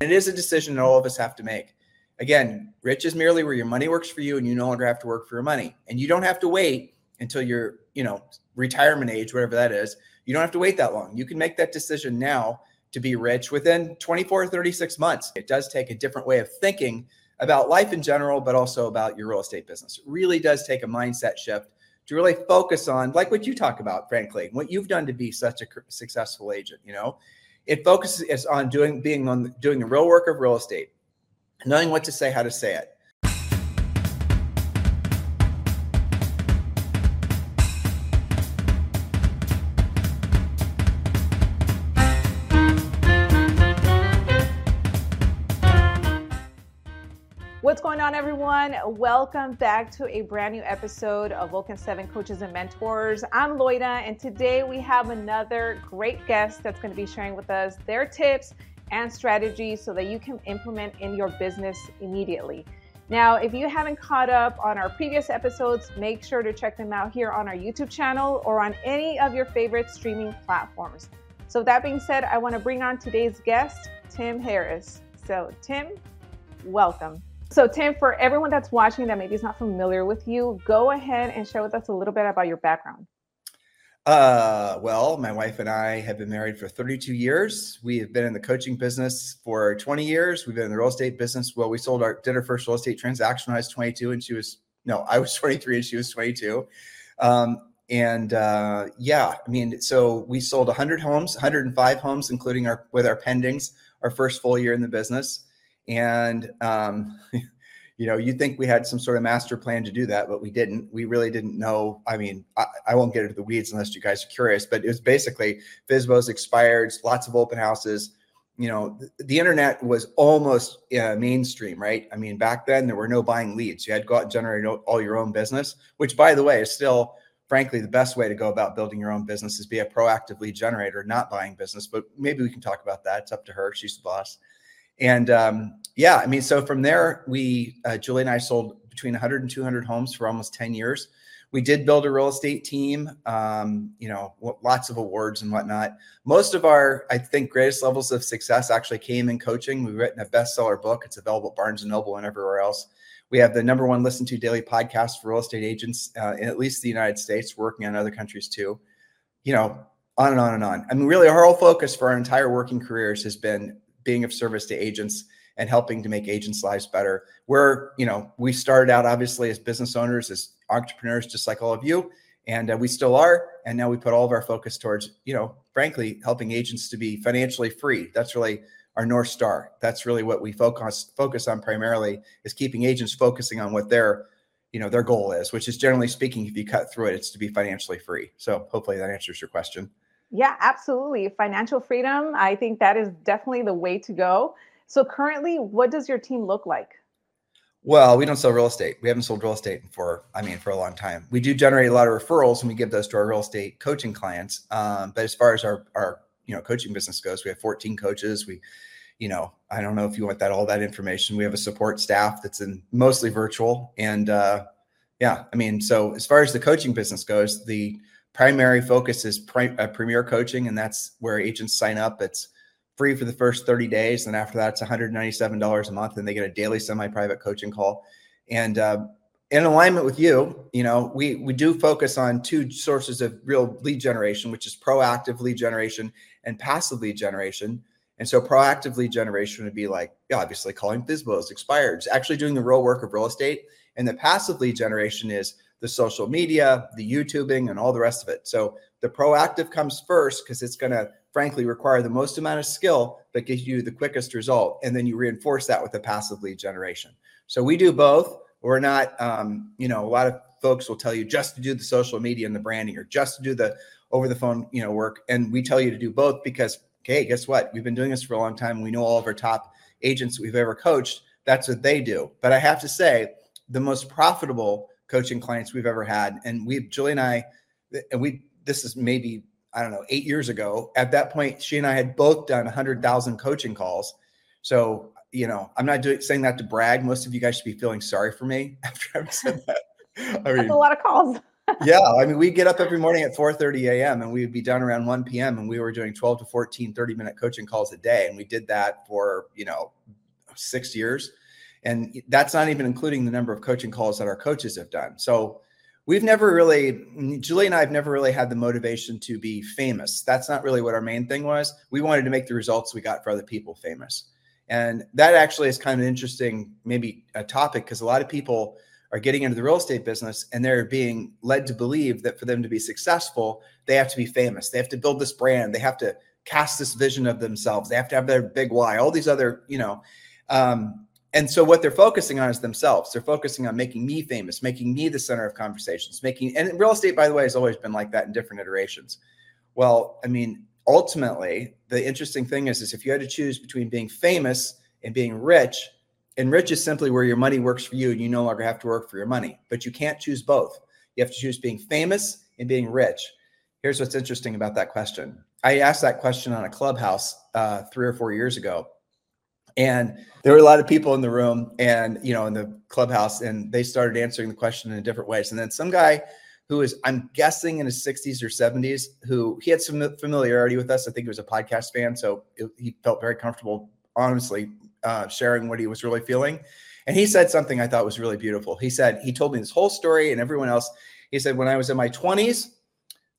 It is a decision that all of us have to make. Again, rich is merely where your money works for you and you no longer have to work for your money. And you don't have to wait until you're, you know, retirement age, whatever that is. You don't have to wait that long. You can make that decision now to be rich within 24 or 36 months. It does take a different way of thinking about life in general, but also about your real estate business. It really does take a mindset shift to really focus on, like what you talk about, frankly, what you've done to be such a successful agent. You know, it focuses on doing being on doing the real work of real estate knowing what to say, how to say it. Going on, everyone? Welcome back to a brand new episode of Vulcan 7 Coaches and Mentors. I'm Loida, and today we have another great guest that's going to be sharing with us their tips and strategies so that you can implement in your business immediately. Now, if you haven't caught up on our previous episodes, make sure to check them out here on our YouTube channel or on any of your favorite streaming platforms. So, that being said, I want to bring on today's guest, Tim Harris. So, Tim, welcome. So, Tim, for everyone that's watching that maybe is not familiar with you, go ahead and share with us a little bit about your background. Uh, well, my wife and I have been married for 32 years. We have been in the coaching business for 20 years. We've been in the real estate business. Well, we sold our did our first real estate transaction when I was 22, and she was no, I was 23 and she was 22. Um, and uh, yeah, I mean, so we sold 100 homes, 105 homes, including our with our pendings, our first full year in the business, and um, you know, you'd think we had some sort of master plan to do that, but we didn't. We really didn't know. I mean, I, I won't get into the weeds unless you guys are curious, but it was basically FSBOs expired, lots of open houses. You know, the, the internet was almost uh, mainstream, right? I mean, back then there were no buying leads. You had to go out and generate all your own business, which, by the way, is still, frankly, the best way to go about building your own business is be a proactive lead generator, not buying business. But maybe we can talk about that. It's up to her. She's the boss. And um, yeah, I mean, so from there, we, uh, Julie and I sold between 100 and 200 homes for almost 10 years. We did build a real estate team, um, you know, lots of awards and whatnot. Most of our, I think, greatest levels of success actually came in coaching. We've written a bestseller book. It's available at Barnes and Noble and everywhere else. We have the number one listened to daily podcast for real estate agents uh, in at least the United States, working on other countries too. You know, on and on and on. I mean, really, our whole focus for our entire working careers has been being of service to agents and helping to make agents' lives better. We're, you know, we started out obviously as business owners, as entrepreneurs, just like all of you, and uh, we still are. And now we put all of our focus towards, you know, frankly, helping agents to be financially free. That's really our north star. That's really what we focus focus on primarily is keeping agents focusing on what their, you know, their goal is, which is generally speaking, if you cut through it, it's to be financially free. So hopefully that answers your question. Yeah, absolutely. Financial freedom, I think that is definitely the way to go. So currently, what does your team look like? Well, we don't sell real estate. We haven't sold real estate for, I mean, for a long time. We do generate a lot of referrals, and we give those to our real estate coaching clients. Um, but as far as our our you know coaching business goes, we have 14 coaches. We, you know, I don't know if you want that all that information. We have a support staff that's in mostly virtual, and uh, yeah, I mean, so as far as the coaching business goes, the primary focus is pri- uh, premier coaching and that's where agents sign up. It's free for the first 30 days and after that it's $197 a month and they get a daily semi-private coaching call. And uh, in alignment with you you know we we do focus on two sources of real lead generation which is proactive lead generation and passive lead generation. And so proactive lead generation would be like yeah, obviously calling FSBOs expired actually doing the real work of real estate. And the passive lead generation is the social media, the YouTubing, and all the rest of it. So the proactive comes first because it's going to, frankly, require the most amount of skill, but gives you the quickest result. And then you reinforce that with the passive lead generation. So we do both. We're not, um, you know, a lot of folks will tell you just to do the social media and the branding or just to do the over the phone, you know, work. And we tell you to do both because, okay, guess what? We've been doing this for a long time. We know all of our top agents we've ever coached. That's what they do. But I have to say, the most profitable coaching clients we've ever had. And we, Julie and I, and we, this is maybe, I don't know, eight years ago. At that point, she and I had both done 100,000 coaching calls. So, you know, I'm not doing, saying that to brag. Most of you guys should be feeling sorry for me after I've said that. I mean, That's a lot of calls. yeah, I mean, we get up every morning at 4:30 a.m. and we would be done around 1 p.m. and we were doing 12 to 14 30 minute coaching calls a day, and we did that for you know six years, and that's not even including the number of coaching calls that our coaches have done. So we've never really julie and i have never really had the motivation to be famous. That's not really what our main thing was. We wanted to make the results we got for other people famous. And that actually is kind of interesting maybe a topic because a lot of people are getting into the real estate business and they're being led to believe that for them to be successful they have to be famous. They have to build this brand. They have to cast this vision of themselves. They have to have their big why all these other you know um, and so what they're focusing on is themselves. They're focusing on making me famous making me the center of conversations making and real estate by the way has always been like that in different iterations. Well i mean ultimately the interesting thing is is if you had to choose between being famous and being rich and rich is simply where your money works for you and you no longer have to work for your money but you can't choose both. You have to choose being famous and being rich. Here's what's interesting about that question. I asked that question on a clubhouse uh, three or four years ago and there were a lot of people in the room and, you know, in the clubhouse, and they started answering the question in different ways. And then some guy who is, I'm guessing, in his 60s or 70s, who he had some familiarity with us. I think he was a podcast fan. So it, he felt very comfortable, honestly, uh, sharing what he was really feeling. And he said something I thought was really beautiful. He said, he told me this whole story and everyone else. He said, when I was in my 20s,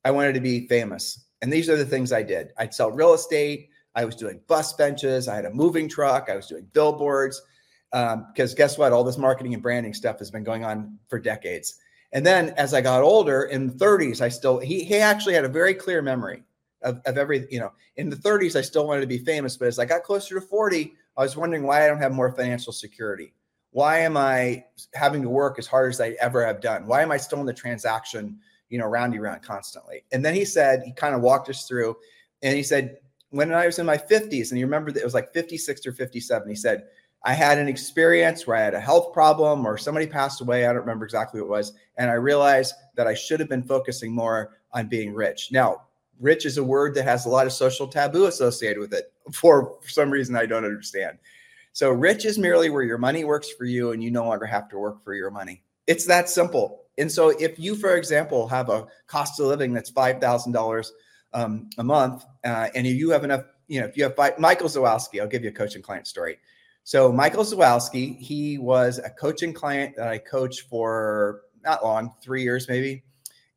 I wanted to be famous. And these are the things I did I'd sell real estate. I was doing bus benches. I had a moving truck. I was doing billboards. Because um, guess what? All this marketing and branding stuff has been going on for decades. And then as I got older in the 30s, I still, he, he actually had a very clear memory of, of every, you know, in the 30s, I still wanted to be famous. But as I got closer to 40, I was wondering why I don't have more financial security. Why am I having to work as hard as I ever have done? Why am I still in the transaction, you know, roundy round constantly? And then he said, he kind of walked us through and he said, when I was in my 50s, and you remember that it was like 56 or 57, he said, I had an experience where I had a health problem or somebody passed away. I don't remember exactly what it was. And I realized that I should have been focusing more on being rich. Now, rich is a word that has a lot of social taboo associated with it for, some reason I don't understand. So, rich is merely where your money works for you and you no longer have to work for your money. It's that simple. And so, if you, for example, have a cost of living that's $5,000 um, a month. Uh, and if you have enough, you know, if you have five, Michael Zawalski, I'll give you a coaching client story. So Michael Zawalski, he was a coaching client that I coached for not long, three years maybe.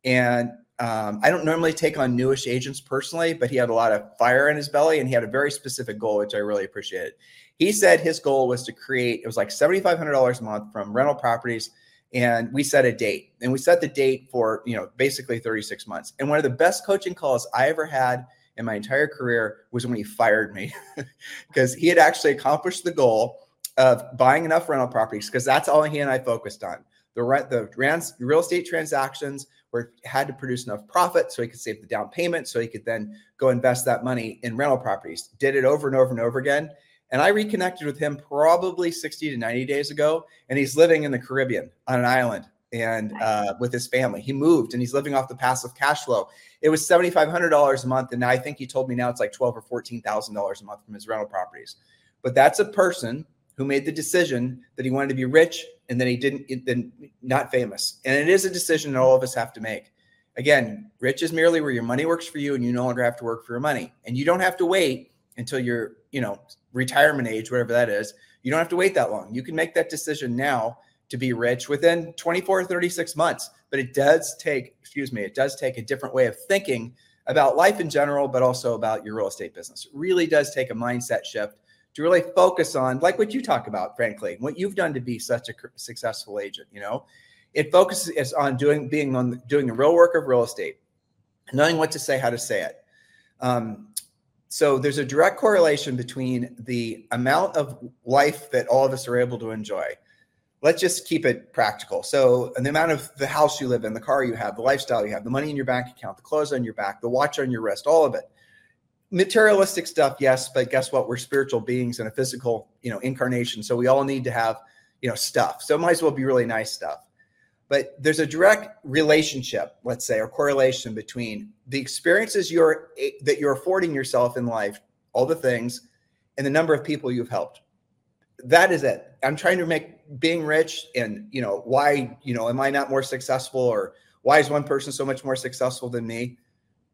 And um, I don't normally take on newish agents personally, but he had a lot of fire in his belly and he had a very specific goal, which I really appreciated. He said his goal was to create, it was like $7,500 a month from rental properties and we set a date and we set the date for you know basically 36 months. And one of the best coaching calls i ever had in my entire career was when he fired me because he had actually accomplished the goal of buying enough rental properties because that's all he and i focused on. The rent the real estate transactions where had to produce enough profit so he could save the down payment so he could then go invest that money in rental properties. Did it over and over and over again and I reconnected with him probably 60 to 90 days ago. And he's living in the Caribbean on an island and uh, with his family. He moved and he's living off the passive cash flow. It was $7,500 a month. And I think he told me now it's like twelve or $14,000 a month from his rental properties. But that's a person who made the decision that he wanted to be rich and then he didn't, then not famous. And it is a decision that all of us have to make. Again, rich is merely where your money works for you and you no longer have to work for your money. And you don't have to wait until you're, you know, retirement age, whatever that is. You don't have to wait that long. You can make that decision now to be rich within 24 or 36 months. But it does take, excuse me, it does take a different way of thinking about life in general, but also about your real estate business. It really does take a mindset shift to really focus on, like what you talk about, frankly, what you've done to be such a successful agent. You know, it focuses on doing being on doing the real work of real estate, knowing what to say, how to say it. Um, so there's a direct correlation between the amount of life that all of us are able to enjoy. Let's just keep it practical. So, the amount of the house you live in, the car you have, the lifestyle you have, the money in your bank account, the clothes on your back, the watch on your wrist, all of it. Materialistic stuff, yes, but guess what? We're spiritual beings in a physical, you know, incarnation. So we all need to have, you know, stuff. So it might as well be really nice stuff but there's a direct relationship let's say or correlation between the experiences you're that you're affording yourself in life all the things and the number of people you've helped that is it i'm trying to make being rich and you know why you know am i not more successful or Why is one person so much more successful than me?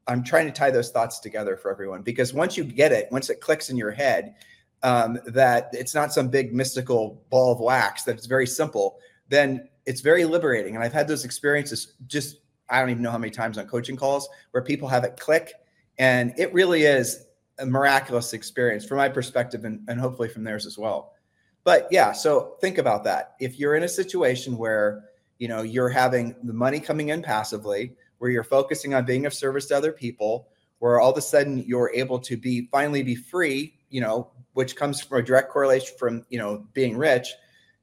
I'm trying to tie those thoughts together for everyone because once you get it, once it clicks in your head, um, that it's not some big mystical ball of wax, that it's very simple, then it's very liberating. And I've had those experiences just, I don't even know how many times on coaching calls where people have it click. And it really is a miraculous experience from my perspective and, and hopefully from theirs as well. But yeah, so think about that. If you're in a situation where you know you're having the money coming in passively, where you're focusing on being of service to other people, where all of a sudden you're able to be finally be free, you know, which comes from a direct correlation from you know being rich,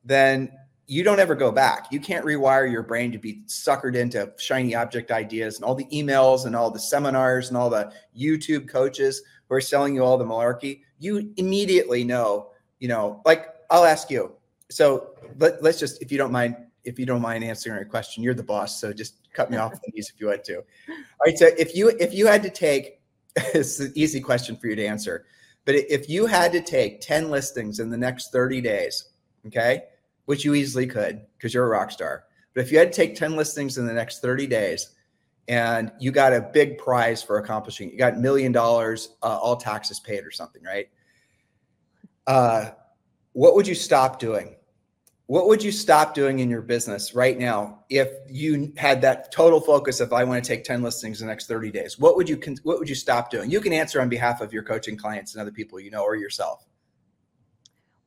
then you don't ever go back. You can't rewire your brain to be suckered into shiny object ideas and all the emails and all the seminars and all the YouTube coaches who are selling you all the malarkey. You immediately know, you know, like I'll ask you. So let, let's just, if you don't mind, if you don't mind answering a question, you're the boss. So just cut me off these if you want to. All right. So if you if you had to take, it's an easy question for you to answer, but if you had to take 10 listings in the next 30 days, okay, which you easily could because you're a rock star. But if you had to take 10 listings in the next 30 days and you got a big prize for accomplishing, you got million dollars, uh, all taxes paid or something, right? Uh, what would you stop doing? What would you stop doing in your business right now if you had that total focus of I want to take 10 listings in the next 30 days? What would you what would you stop doing? You can answer on behalf of your coaching clients and other people you know or yourself.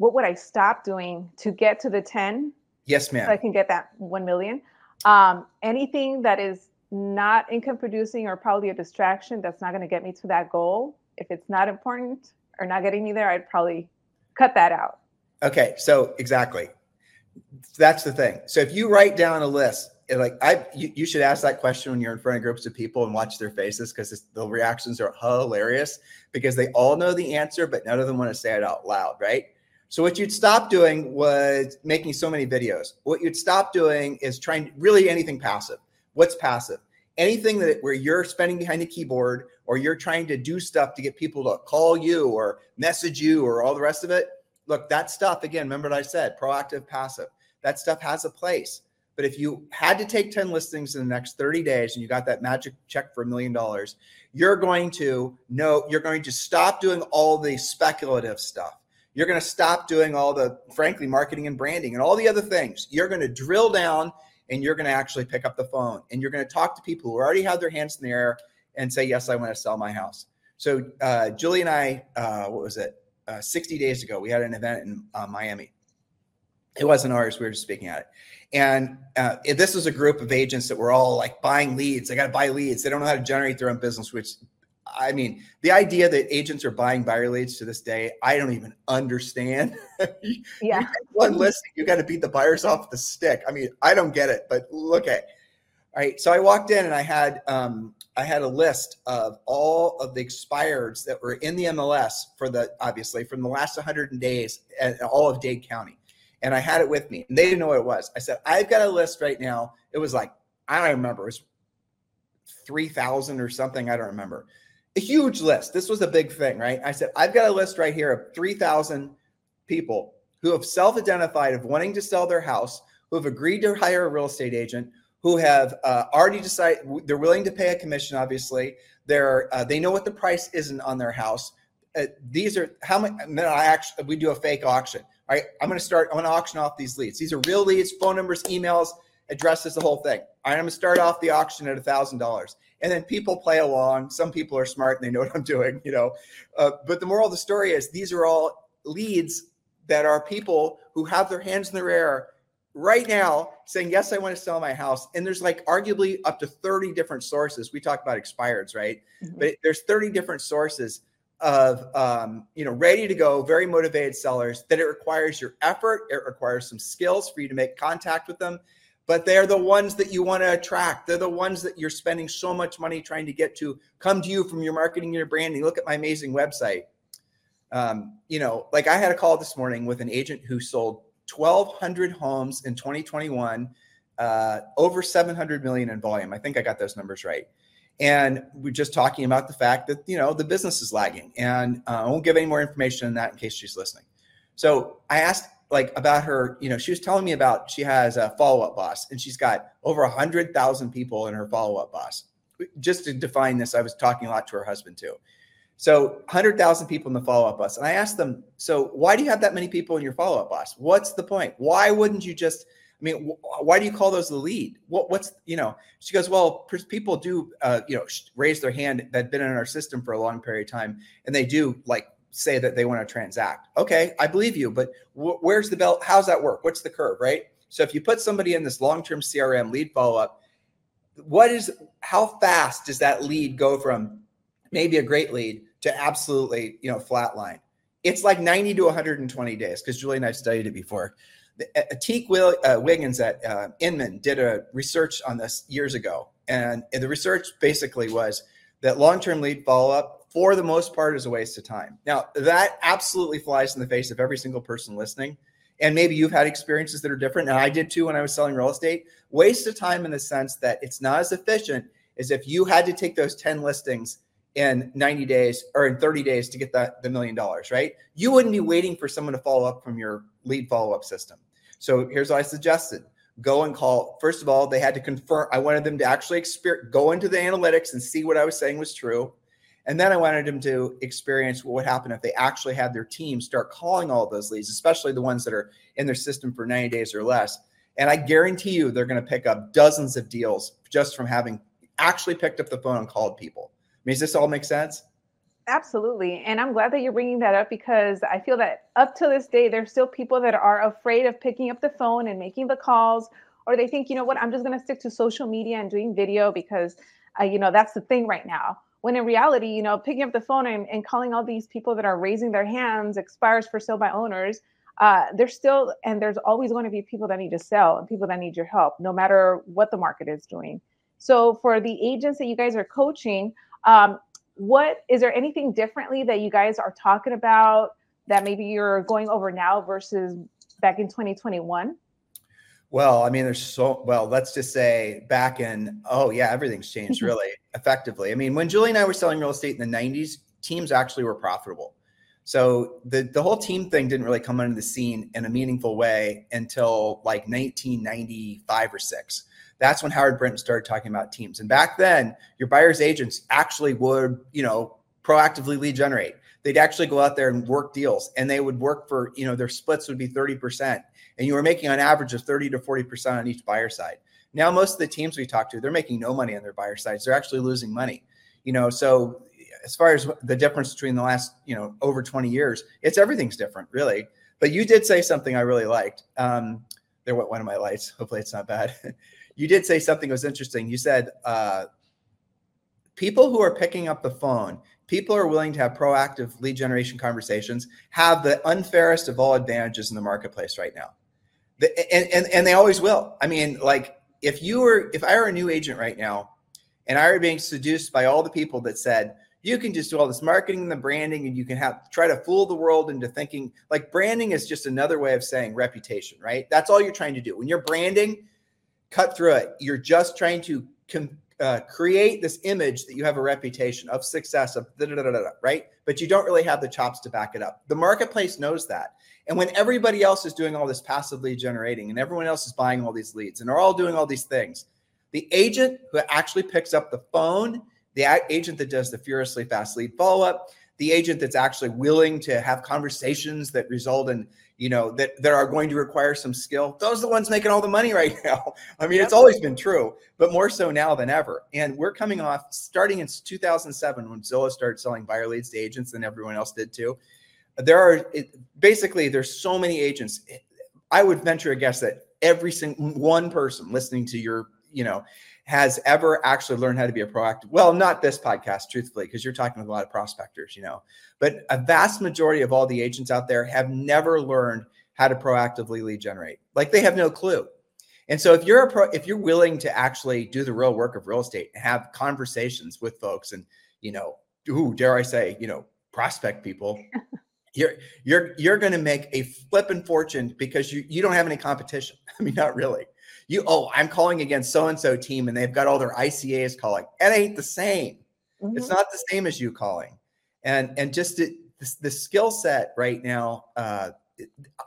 What would I stop doing to get to the 10? Yes, ma'am. So I can get that 1 million. Um, anything that is not income producing or probably a distraction that's not going to get me to that goal. If it's not important or not getting me there, I'd probably cut that out. Okay, so exactly. That's the thing. So if you write down a list, like I, you, you should ask that question when you're in front of groups of people and watch their faces because the reactions are hilarious because they all know the answer, but none of them want to say it out loud, right? So what you'd stop doing was making so many videos. What you'd stop doing is trying really anything passive. What's passive? Anything that where you're spending behind a keyboard or you're trying to do stuff to get people to call you or message you or all the rest of it look, that stuff, again, remember what I said proactive, passive, that stuff has a place. But if you had to take 10 listings in the next 30 days and you got that magic check for a million dollars, you're going to know, you're going to stop doing all the speculative stuff. You're going to stop doing all the, frankly, marketing and branding and all the other things. You're going to drill down and you're going to actually pick up the phone and you're going to talk to people who already have their hands in the air and say, Yes, I want to sell my house. So, uh, Julie and I, uh, what was it? uh, 60 days ago, we had an event in uh, Miami. It wasn't ours. We were just speaking at it. And uh, this was a group of agents that were all like buying leads. They got to buy leads. They don't know how to generate their own business, which I mean, the idea that agents are buying buyer leads to this day, I don't even understand. yeah. One listing, you got to beat the buyers off the stick. I mean, I don't get it, but look at all right. So I walked in and I had um, I had a list of all of the expireds that were in the MLS for the obviously from the last 100 days and all of Dade County. And I had it with me. And they didn't know what it was. I said, I've got a list right now. It was like, I don't remember. It was 3,000 or something. I don't remember. Huge list. This was a big thing, right? I said, I've got a list right here of 3,000 people who have self identified of wanting to sell their house, who have agreed to hire a real estate agent, who have uh, already decided they're willing to pay a commission. Obviously, they're uh, they know what the price isn't on their house. Uh, these are how many. I actually we do a fake auction. All right, I'm going to start. I'm going to auction off these leads. These are real leads, phone numbers, emails, addresses, the whole thing. All right, I'm going to start off the auction at a thousand dollars, and then people play along. Some people are smart and they know what I'm doing, you know. Uh, but the moral of the story is these are all leads that are people who have their hands in their air right now saying yes i want to sell my house and there's like arguably up to 30 different sources we talk about expireds right mm-hmm. but there's 30 different sources of um, you know ready to go very motivated sellers that it requires your effort it requires some skills for you to make contact with them but they're the ones that you want to attract they're the ones that you're spending so much money trying to get to come to you from your marketing your branding look at my amazing website um, you know like i had a call this morning with an agent who sold 1,200 homes in 2021, uh, over 700 million in volume. I think I got those numbers right. And we're just talking about the fact that you know the business is lagging, and uh, I won't give any more information on that in case she's listening. So I asked like about her, you know, she was telling me about she has a follow up boss and she's got over a hundred thousand people in her follow up boss. Just to define this, I was talking a lot to her husband too. So 100,000 people in the follow up boss. And I asked them, so why do you have that many people in your follow up boss? What's the point? Why wouldn't you just, I mean, why do you call those the lead? What, what's, you know, she goes, well, people do, uh, you know, raise their hand that've been in our system for a long period of time. And they do like say that they want to transact. Okay, I believe you, but wh- where's the belt? How's that work? What's the curve, right? So if you put somebody in this long term CRM lead follow up, what is, how fast does that lead go from maybe a great lead to absolutely, you know, flatline. It's like 90 to 120 days because Julie and I've studied it before. Uh, Teak Will, uh, Wiggins at uh, Inman did a research on this years ago. And, the research basically was that long term lead follow up, for the most part, is a waste of time. Now, that absolutely flies in the face of every single person listening. And maybe you've had experiences that are different. And I did too when I was selling real estate. Waste of time in the sense that it's not as efficient as if you had to take those 10 listings in 90 days or in 30 days to get that the million dollars, right? You wouldn't be waiting for someone to follow up from your lead follow up system. So here's what I suggested. Go and call. First of all, they had to confirm. I wanted them to actually experience, go into the analytics and see what I was saying was true. And then I wanted them to experience what would happen if they actually had their team start calling all those leads, especially the ones that are in their system for 90 days or less. And I guarantee you they're going to pick up dozens of deals just from having actually picked up the phone and called people. I mean, does this all make sense? Absolutely. And I'm glad that you're bringing that up because I feel that up to this day, there's still people that are afraid of picking up the phone and making the calls, or they think, you know what, I'm just going to stick to social media and doing video because, uh, you know, that's the thing right now. When in reality, you know, picking up the phone and, and calling all these people that are raising their hands expires for sale by owners. Uh, there's still, and there's always going to be people that need to sell and people that need your help, no matter what the market is doing. So for the agents that you guys are coaching, um, what is there anything differently that you guys are talking about that maybe you're going over now versus back in 2021? Well, I mean, there's so well. Let's just say back in oh yeah, everything's changed mm-hmm. really effectively. I mean, when Julie and I were selling real estate in the '90s, teams actually were profitable. So the the whole team thing didn't really come into the scene in a meaningful way until like 1995 or six that's when Howard Brinton started talking about teams. And back then, your buyer's agents actually would, you know, proactively lead generate. They'd actually go out there and work deals and they would work for, you know, their splits would be 30%. And you were making on average of 30 to 40% on each buyer side. Now, most of the teams we talk to, they're making no money on their buyer sides. They're actually losing money. You know, so as far as the difference between the last, you know, over 20 years, it's everything's different, really. But you did say something I really liked. Um, there went one of my lights. Hopefully it's not bad. you did say something that was interesting. You said uh, people who are picking up the phone, people who are willing to have proactive lead generation conversations, have the unfairest of all advantages in the marketplace right now. And, and, and they always will. I mean, like if you were, if I were a new agent right now and I were being seduced by all the people that said, you can just do all this marketing and the branding and you can have try to fool the world into thinking like branding is just another way of saying reputation right that's all you're trying to do when you're branding cut through it. You're just trying to com- uh, create this image that you have a reputation of success of da, da, da, right? But you don't really have the chops to back it up. The marketplace knows that. And when everybody else is doing all this passive lead generating and everyone else is buying all these leads and are all doing all these things, the agent who actually picks up the phone, the agent that does the furiously fast lead follow up, the agent that's actually willing to have conversations that result in you know that that are going to require some skill those are the ones making all the money right now i mean yep. it's always been true but more so now than ever and we're coming off starting in 2007 when zillow started selling buyer leads to agents and everyone else did too there are it, basically there's so many agents. I would venture a guess that every single one person listening to your you know has ever actually learned how to be a proactive well not this podcast truthfully because you're talking with a lot of prospectors you know but a vast majority of all the agents out there have never learned how to proactively lead generate. Like they have no clue. And so if you're a pro if you're willing to actually do the real work of real estate and have conversations with folks and you know ooh dare i say you know prospect people you're you're you're going to make a flipping fortune because you you don't have any competition. I mean not really. You oh i'm calling against so and so team and they've got all their ISAs calling. It ain't the same. Mm-hmm. it's not the same as you calling. And and just the, the, the skill set right now uh,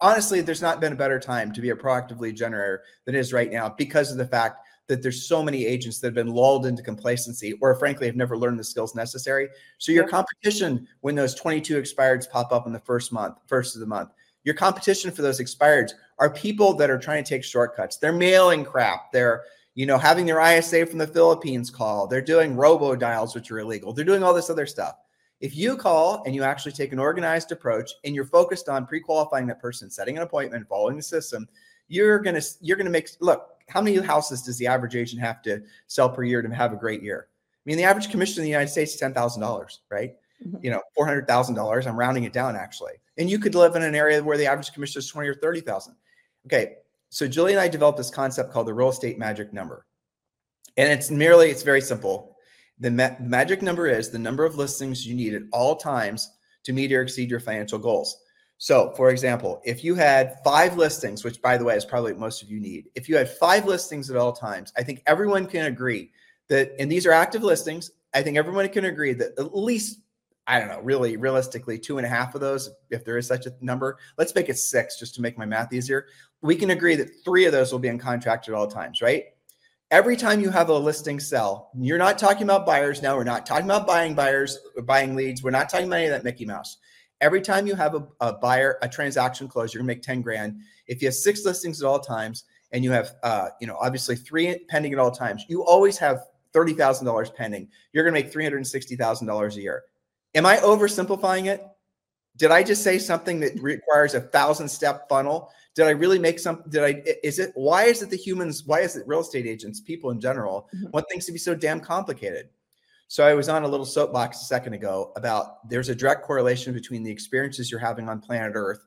honestly, there's not been a better time to be a proactive lead generator than it is right now because of the fact that there's so many agents that have been lulled into complacency or frankly have never learned the skills necessary. So your competition when those 22 expireds pop up in the first month, first of the month, your competition for those expireds are people that are trying to take shortcuts. They're mailing crap. They're you know having their ISA from the Philippines call. They're doing robo dials, which are illegal. They're doing all this other stuff. If you call and you actually take an organized approach and you're focused on pre-qualifying that person, setting an appointment, following the system, you're gonna you're gonna make look. How many houses does the average agent have to sell per year to have a great year? I mean, the average commission in the United States is ten thousand dollars, right? Mm-hmm. You know, four hundred thousand dollars. I'm rounding it down actually, and you could live in an area where the average commission is twenty or thirty thousand. Okay, so Julie and I developed this concept called the real estate magic number, and it's merely it's very simple the ma- magic number is the number of listings you need at all times to meet or exceed your financial goals. So, for example, if you had five listings, which by the way is probably what most of you need, if you had five listings at all times, I think everyone can agree that, and these are active listings, I think everyone can agree that at least, I don't know, really realistically, two and a half of those, if there is such a number, let's make it six just to make my math easier. We can agree that three of those will be in contract at all times, right? every time you have a listing sell, you're not talking about buyers now. We're not talking about buying buyers buying leads. We're not talking about any of that Mickey Mouse. Every time you have a, a buyer, a transaction close, you're gonna make 10 grand. If you have six listings at all times and you have, uh, you know, obviously three pending at all times, you always have $30,000 pending. You're gonna make $360,000 a year. Am I oversimplifying it? Did I just say something that requires a thousand step funnel? Did I really make some? Did I? Is it? Why is it the humans? Why is it real estate agents, people in general, mm-hmm. want things to be so damn complicated? So I was on a little soapbox a second ago about there's a direct correlation between the experiences you're having on planet Earth,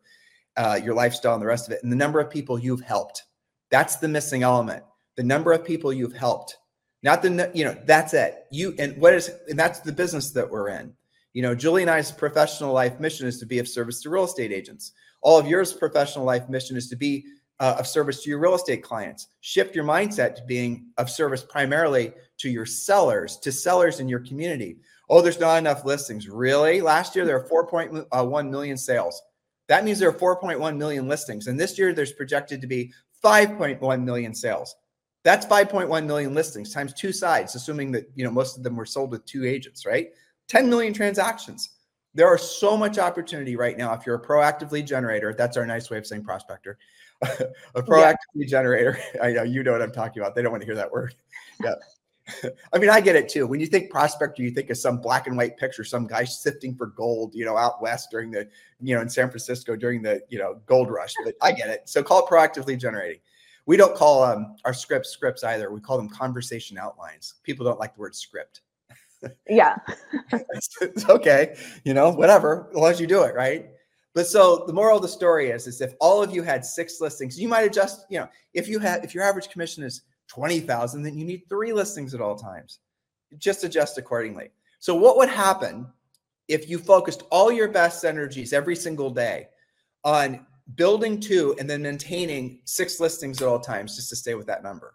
uh, your lifestyle, and the rest of it, and the number of people you've helped. That's the missing element. The number of people you've helped, not the you know. That's it. You and what is and that's the business that we're in. You know, Julie and I's professional life mission is to be of service to real estate agents. All of yours professional life mission is to be uh, of service to your real estate clients. Shift your mindset to being of service primarily to your sellers, to sellers in your community. Oh, there's not enough listings. Really? Last year there are 4.1 uh, sales. That means there are 4.1 million listings. And this year there's projected to be 5.1 million sales. That's 5.1 million listings times two sides, assuming that you know most of them were sold with two agents, right? 10 million transactions. There are so much opportunity right now. If you're a proactive lead generator, that's our nice way of saying prospector. a proactive yeah. generator. I know you know what I'm talking about. They don't want to hear that word. Yeah. I mean, I get it too. When you think prospector, you think of some black and white picture, some guy sifting for gold, you know, out west during the, you know, in San Francisco during the, you know, gold rush. But I get it. So call it proactively generating. We don't call um, our scripts scripts either. We call them conversation outlines. People don't like the word script yeah. it's, it's, okay. You know, whatever, as long as you do it, right? But so the moral of the story is, is if all of you had six listings, you might adjust, you know, if you have, if your average commission is 20,000, then you need three listings at all times. Just adjust accordingly. So what would happen if you focused all your best energies every single day on building two and then maintaining six listings at all times just to stay with that number?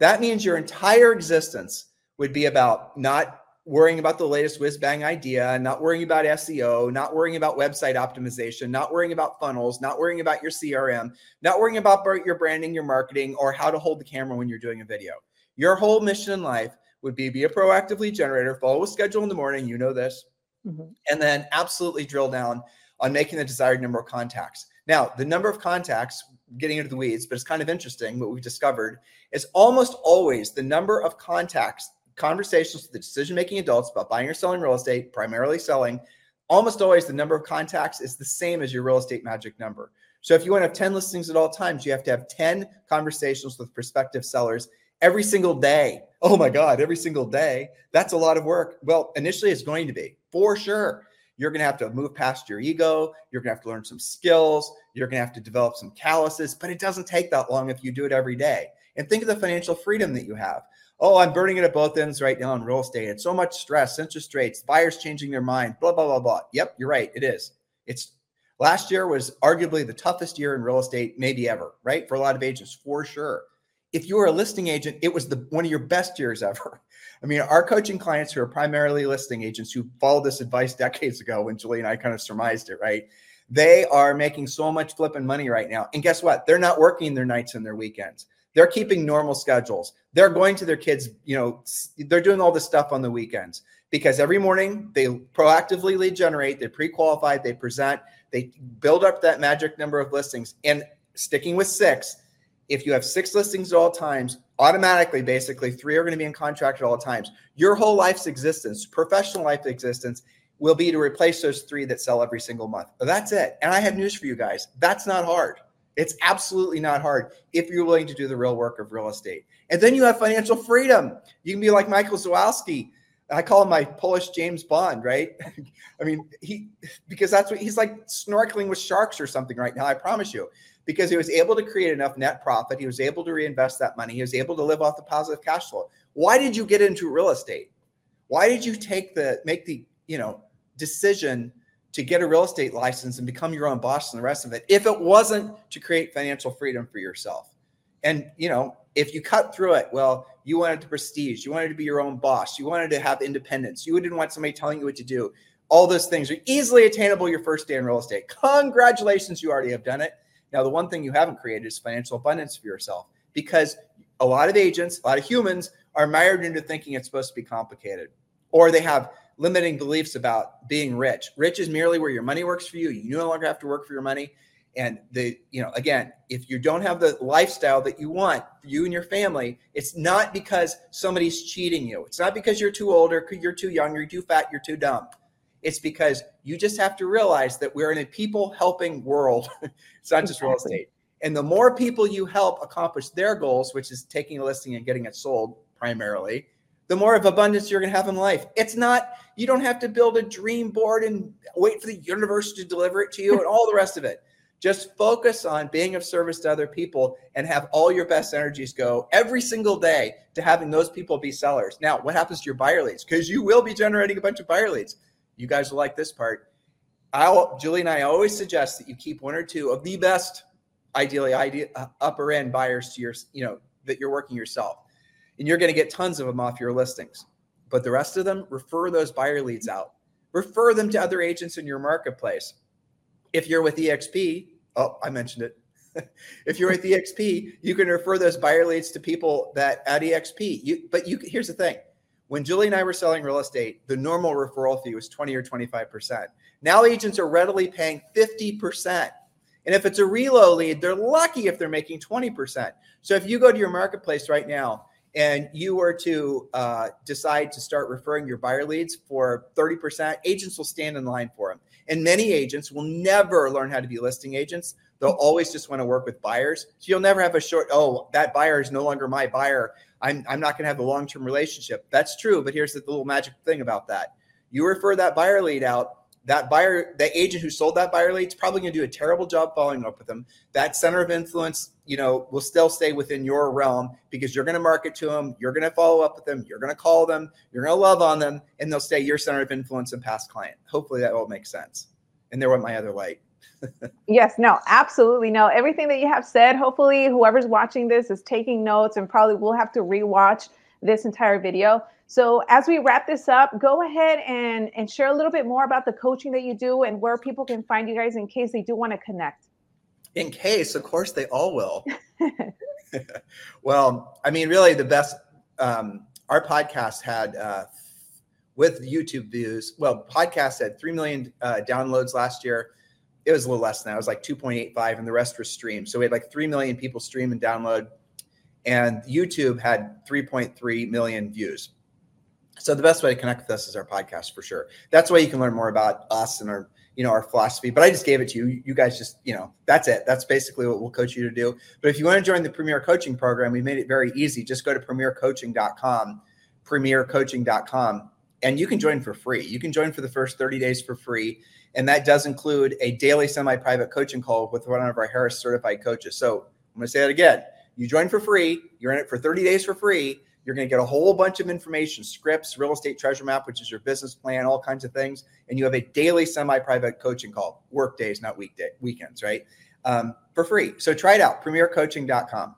That means your entire existence would be about not worrying about the latest whiz bang idea, not worrying about SEO, not worrying about website optimization, not worrying about funnels, not worrying about your CRM, not worrying about your branding, your marketing, or how to hold the camera when you're doing a video. Your whole mission in life would be be a proactive lead generator, follow a schedule in the morning, you know this, mm-hmm. and then absolutely drill down on making the desired number of contacts. Now, the number of contacts, getting into the weeds, but it's kind of interesting what we've discovered is almost always the number of contacts conversations with the decision making adults about buying or selling real estate, primarily selling, almost always the number of contacts is the same as your real estate magic number. So if you want to have 10 listings at all times, you have to have 10 conversations with prospective sellers every single day. Oh my God, every single day. That's a lot of work. Well, initially it's going to be for sure. You're going to have to move past your ego. You're going to have to learn some skills. You're going to have to develop some calluses, but it doesn't take that long if you do it every day. And think of the financial freedom that you have oh, I'm burning it at both ends right now in real estate. It's so much stress, interest rates, buyers changing their mind, blah, blah, blah, blah. Yep, you're right. It is. It's last year was arguably the toughest year in real estate, maybe ever, right? For a lot of agents, for sure. If you were a listing agent, it was the one of your best years ever. I mean, our coaching clients who are primarily listing agents who followed this advice decades ago when Julie and I kind of surmised it, right? They are making so much flipping money right now. And guess what? They're not working their nights and their weekends. They're keeping normal schedules. They're going to their kids, you know, they're doing all this stuff on the weekends because every morning they proactively lead generate, they're pre-qualified, they present, they build up that magic number of listings. And sticking with six, if you have six listings at all times, automatically, basically, three are going to be in contract at all times. Your whole life's existence, professional life existence, will be to replace those three that sell every single month. That's it. And I have news for you guys. That's not hard. It's absolutely not hard if you're willing to do the real work of real estate. And then you have financial freedom. You can be like Michael Zawalski. I call him my Polish James Bond, right? I mean, he because that's what he's like snorkeling with sharks or something right now. I promise you, because he was able to create enough net profit, he was able to reinvest that money, he was able to live off the positive cash flow. Why did you get into real estate? Why did you take the make the you know decision to get a real estate license and become your own boss and the rest of it if it wasn't to create financial freedom for yourself. And you know if you cut through it well you wanted to prestige you wanted to be your own boss you wanted to have independence you didn't want somebody telling you what to do all those things are easily attainable your first day in real estate. Congratulations you already have done it. Now the one thing you haven't created is financial abundance for yourself because a lot of agents a lot of humans are mired into thinking it's supposed to be complicated or they have limiting beliefs about being rich. Rich is merely where your money works for you. You no longer have to work for your money. And the, you know, again, if you don't have the lifestyle that you want, you and your family, it's not because somebody's cheating you. It's not because you're too old or you're too young, you're too fat, you're too dumb. It's because you just have to realize that we're in a people helping world. it's not just real estate. And the more people you help accomplish their goals, which is taking a listing and getting it sold primarily, the more of abundance you're going to have in life. It's not, you don't have to build a dream board and wait for the universe to deliver it to you and all the rest of it. Just focus on being of service to other people and have all your best energies go every single day to having those people be sellers. Now, what happens to your buyer leads? Because you will be generating a bunch of buyer leads. You guys will like this part. I'll, Julie and I always suggest that you keep one or two of the best, ideally, idea, uh, upper end buyers to your, you know, that you're working yourself and you're going to get tons of them off your listings. But the rest of them, refer those buyer leads out. Refer them to other agents in your marketplace. If you're with EXP, oh, I mentioned it. if you're with EXP, you can refer those buyer leads to people that at EXP. You, but you here's the thing: when Julie and I were selling real estate, the normal referral fee was 20 or 25 percent. Now agents are readily paying 50 percent. And if it's a reload lead, they're lucky if they're making 20%. So if you go to your marketplace right now and you were to uh, decide to start referring your buyer leads for 30%, agents will stand in line for them. And many agents will never learn how to be listing agents. They'll always just want to work with buyers. So you'll never have a short, oh, that buyer is no longer my buyer. I'm, I'm not going to have a long term relationship. That's true. But here's the little magic thing about that you refer that buyer lead out that buyer, that agent who sold that buyer lead is probably going to do a terrible job following up with them. That center of influence, you know, will still stay within your realm because you're going to market to them, you're going to follow up with them, you're going to call them, you're going to love on them, and they'll stay your center of influence and past client. Hopefully that all makes sense. And there went my other light. yes, no, absolutely no. Everything that you have said, hopefully whoever's watching this is taking notes and probably will have to rewatch this entire video so as we wrap this up, go ahead and, and share a little bit more about the coaching that you do and where people can find you guys in case they do want to connect. In case, of course, they all will. well, I mean, really, the best. Um, our podcast had uh, with YouTube views. Well, podcast had three million uh, downloads last year. It was a little less than that. It was like 2.85, and the rest were streamed. So we had like three million people stream and download, and YouTube had 3.3 million views. So the best way to connect with us is our podcast for sure. That's why you can learn more about us and our, you know, our philosophy. But I just gave it to you. You guys just, you know, that's it. That's basically what we'll coach you to do. But if you want to join the Premier Coaching Program, we made it very easy. Just go to premiercoaching.com, premiercoaching.com, and you can join for free. You can join for the first 30 days for free. And that does include a daily semi-private coaching call with one of our Harris certified coaches. So I'm going to say that again. You join for free. You're in it for 30 days for free you're going to get a whole bunch of information, scripts, real estate treasure map, which is your business plan, all kinds of things. And you have a daily semi-private coaching call, work days, not weekday, weekends, right? Um, for free. So try it out, premiercoaching.com.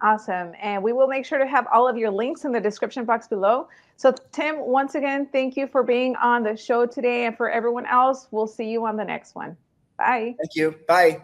Awesome. And we will make sure to have all of your links in the description box below. So, Tim, once again, thank you for being on the show today. And for everyone else, we'll see you on the next one. Bye. Thank you. Bye.